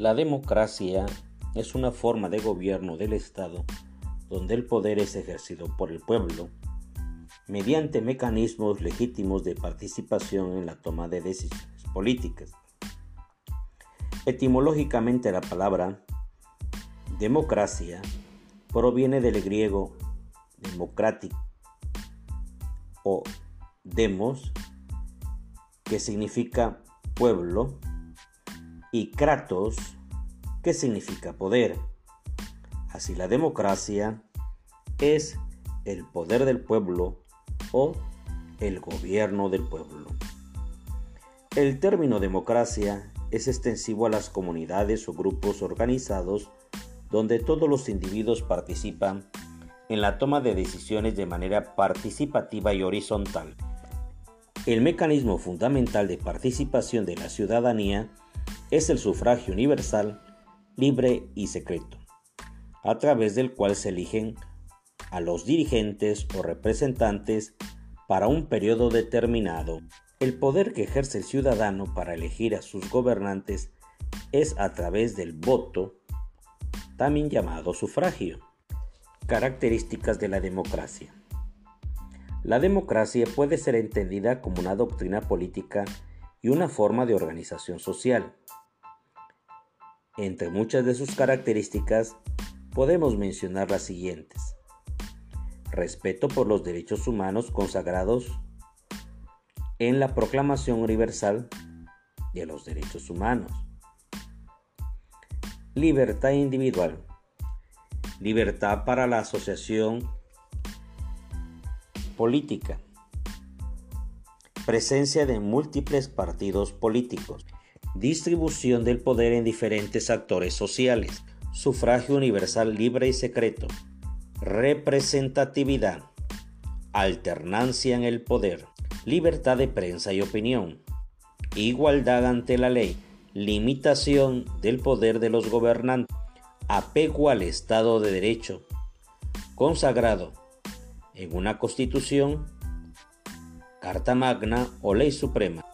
La democracia es una forma de gobierno del Estado donde el poder es ejercido por el pueblo mediante mecanismos legítimos de participación en la toma de decisiones políticas. Etimológicamente la palabra democracia proviene del griego democrático o demos, que significa pueblo, y kratos, que significa poder. Así la democracia es el poder del pueblo o el gobierno del pueblo. El término democracia es extensivo a las comunidades o grupos organizados donde todos los individuos participan en la toma de decisiones de manera participativa y horizontal. El mecanismo fundamental de participación de la ciudadanía es el sufragio universal, libre y secreto, a través del cual se eligen a los dirigentes o representantes para un periodo determinado. El poder que ejerce el ciudadano para elegir a sus gobernantes es a través del voto, también llamado sufragio. Características de la democracia. La democracia puede ser entendida como una doctrina política y una forma de organización social. Entre muchas de sus características podemos mencionar las siguientes. Respeto por los derechos humanos consagrados en la Proclamación Universal de los Derechos Humanos. Libertad individual libertad para la asociación política, presencia de múltiples partidos políticos, distribución del poder en diferentes actores sociales, sufragio universal libre y secreto, representatividad, alternancia en el poder, libertad de prensa y opinión, igualdad ante la ley, limitación del poder de los gobernantes, apego al Estado de Derecho, consagrado en una constitución, Carta Magna o Ley Suprema.